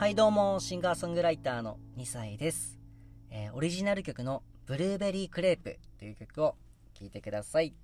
はいどうも、シンガーソングライターの2歳です。えーオリジナル曲のブルーベリークレープという曲を聴いてください。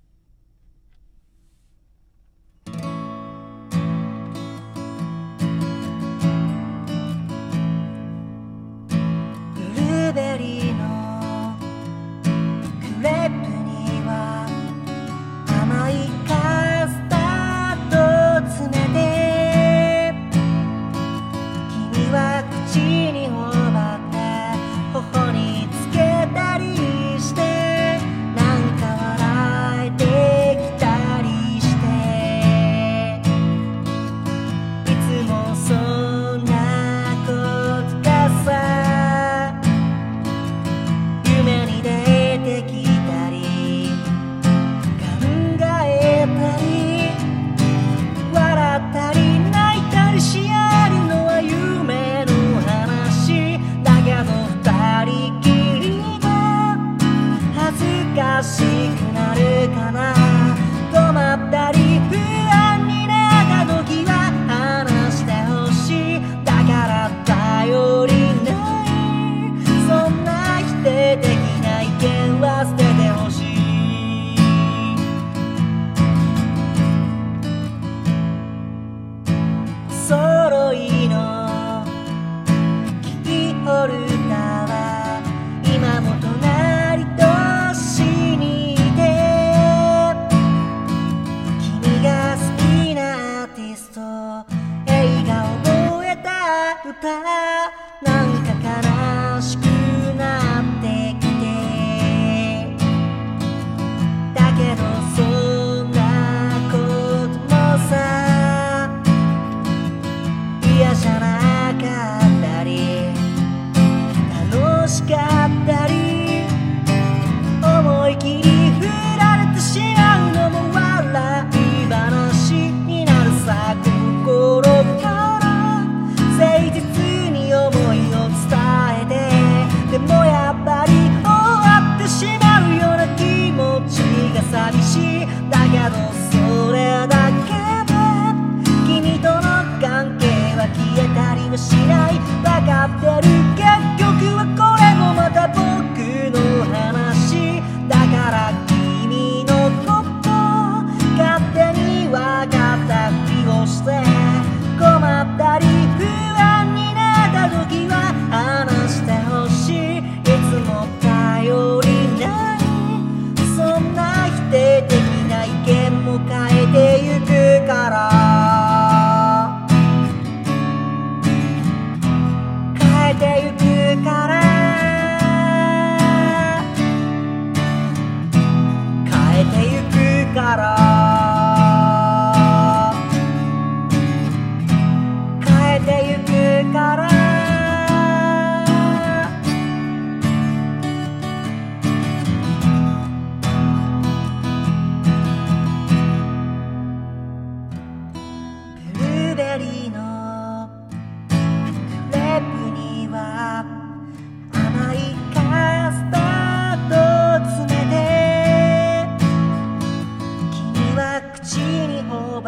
んな否定的な意見も変えてゆくから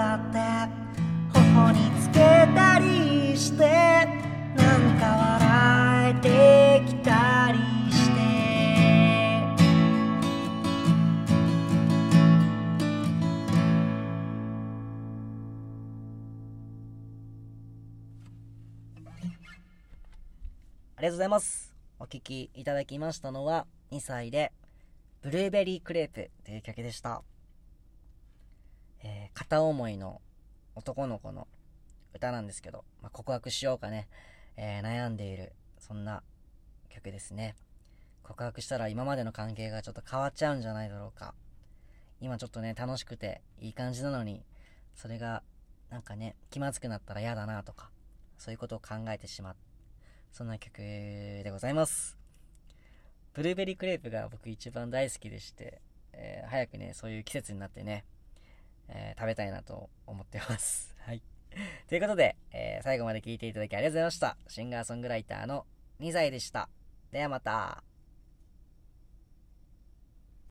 頬張って頬につけたりしてなんか笑えてきたりしてありがとうございます。お聴きいただきましたのは、2歳で、ブルーベリークレープという曲でした。えー片思いの男の子の歌なんですけど、まあ、告白しようかね、えー悩んでいる、そんな曲ですね。告白したら今までの関係がちょっと変わっちゃうんじゃないだろうか。今ちょっとね、楽しくていい感じなのに、それが、なんかね、気まずくなったら嫌だなとか、そういうことを考えてしまっそんな曲でございます。ブルーベリークレープが僕一番大好きでして、えー早くね、そういう季節になってね、えー食べたいなと思ってます。はい。ということで、えー最後まで聞いていただきありがとうございました。シンガーソングライターの2歳でした。ではまた。